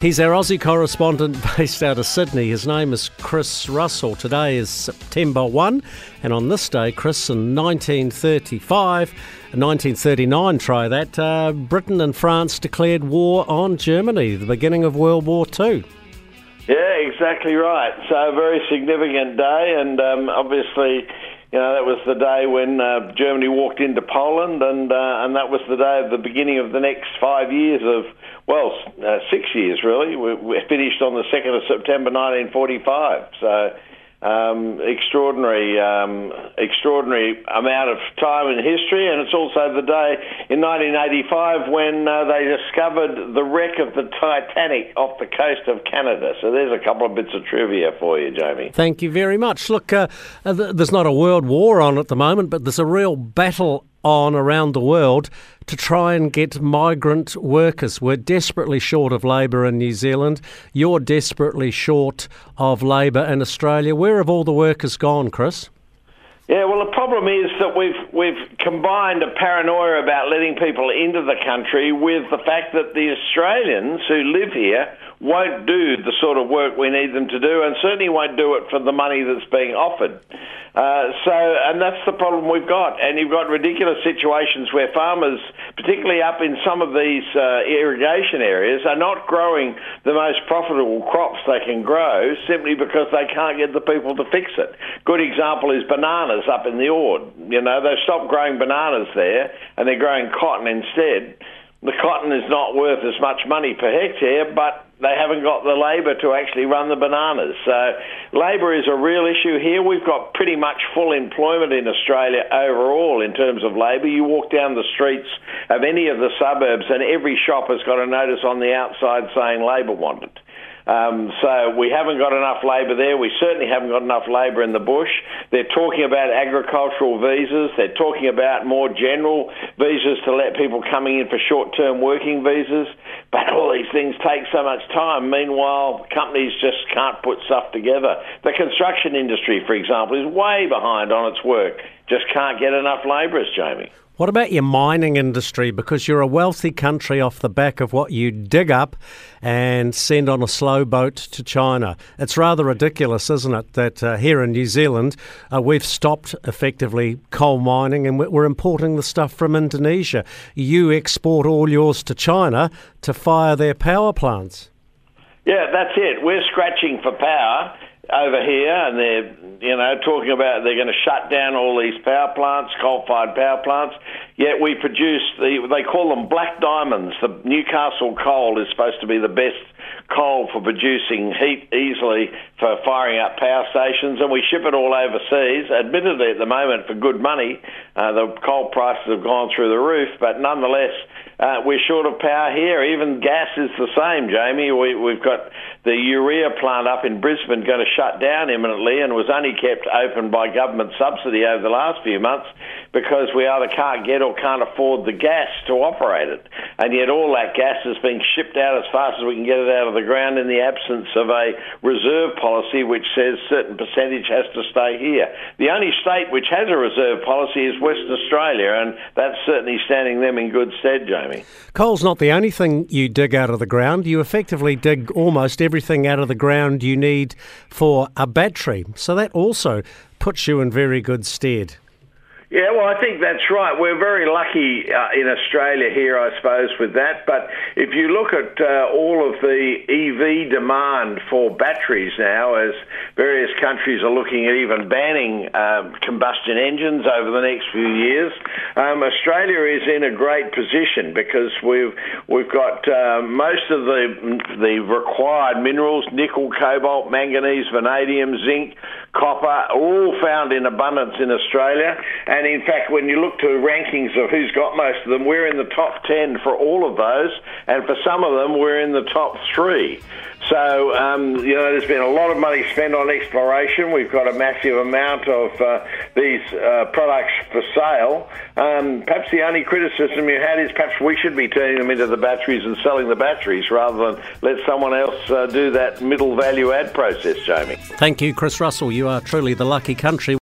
He's our Aussie correspondent based out of Sydney. His name is Chris Russell. Today is September 1, and on this day, Chris, in 1935, 1939, try that, uh, Britain and France declared war on Germany, the beginning of World War II. Yeah, exactly right. So, a very significant day, and um, obviously, you know, that was the day when uh, Germany walked into Poland, and uh, and that was the day of the beginning of the next five years of well, uh, six years really. We, we finished on the second of September, 1945. So um, extraordinary, um, extraordinary amount of time in history, and it's also the day in 1985 when uh, they discovered the wreck of the Titanic off the coast of Canada. So there's a couple of bits of trivia for you, Jamie. Thank you very much. Look, uh, uh there's not a world war on at the moment, but there's a real battle on around the world to try and get migrant workers. We're desperately short of labour in New Zealand. You're desperately short of labour in Australia. Where have all the workers gone, Chris? Yeah, well, the problem is that we've we've combined a paranoia about letting people into the country with the fact that the Australians who live here won't do the sort of work we need them to do, and certainly won't do it for the money that's being offered. Uh, so, and that's the problem we've got. And you've got ridiculous situations where farmers, particularly up in some of these uh, irrigation areas, are not growing the most profitable crops they can grow simply because they can't get the people to fix it. Good example is bananas up in the Ord. You know, they've stopped growing bananas there and they're growing cotton instead the cotton is not worth as much money per hectare, but they haven't got the labour to actually run the bananas. So labour is a real issue here. We've got pretty much full employment in Australia overall in terms of labour. You walk down the streets of any of the suburbs and every shop has got a notice on the outside saying labour wanted. Um, so we haven't got enough labour there. We certainly haven't got enough labour in the bush. They're talking about agricultural visas. They're talking about more general visas to let people coming in for short-term working visas. But all these things take so much time. Meanwhile, companies just can't put stuff together. The construction industry, for example, is way behind on its work. Just can't get enough labourers, Jamie. What about your mining industry? Because you're a wealthy country off the back of what you dig up and send on a slow boat to China. It's rather ridiculous, isn't it, that uh, here in New Zealand uh, we've stopped effectively coal mining and we're importing the stuff from Indonesia. You export all yours to China to fire their power plants. Yeah, that's it. We're scratching for power over here, and they're you know talking about they're going to shut down all these power plants, coal-fired power plants. Yet we produce the they call them black diamonds. The Newcastle coal is supposed to be the best coal for producing heat easily for firing up power stations, and we ship it all overseas. Admittedly, at the moment, for good money, uh, the coal prices have gone through the roof, but nonetheless, uh, we're short of power here. Even gas is the same, Jamie. We, we've got the urea plant up in Brisbane going to shut down imminently and was only kept open by government subsidy over the last few months because we either can't get or can't afford the gas to operate it. And yet all that gas is being shipped out as fast as we can get it out of the ground in the absence of a reserve policy which says certain percentage has to stay here. The only state which has a reserve policy is Western Australia, and that's certainly standing them in good stead, Jamie. Coal's not the only thing you dig out of the ground. You effectively dig almost everything out of the ground you need for a battery. So that also puts you in very good stead. Yeah, well, I think that's right. We're very lucky uh, in Australia here, I suppose, with that. But if you look at uh, all of the EV demand for batteries now, as various countries are looking at even banning um, combustion engines over the next few years, um, Australia is in a great position because we've we've got uh, most of the the required minerals: nickel, cobalt, manganese, vanadium, zinc, copper, all found in abundance in Australia. And in fact, when you look to rankings of who's got most of them, we're in the top 10 for all of those, and for some of them, we're in the top three. So, um, you know, there's been a lot of money spent on exploration. We've got a massive amount of uh, these uh, products for sale. Um, perhaps the only criticism you had is perhaps we should be turning them into the batteries and selling the batteries rather than let someone else uh, do that middle value add process, Jamie. Thank you, Chris Russell. You are truly the lucky country.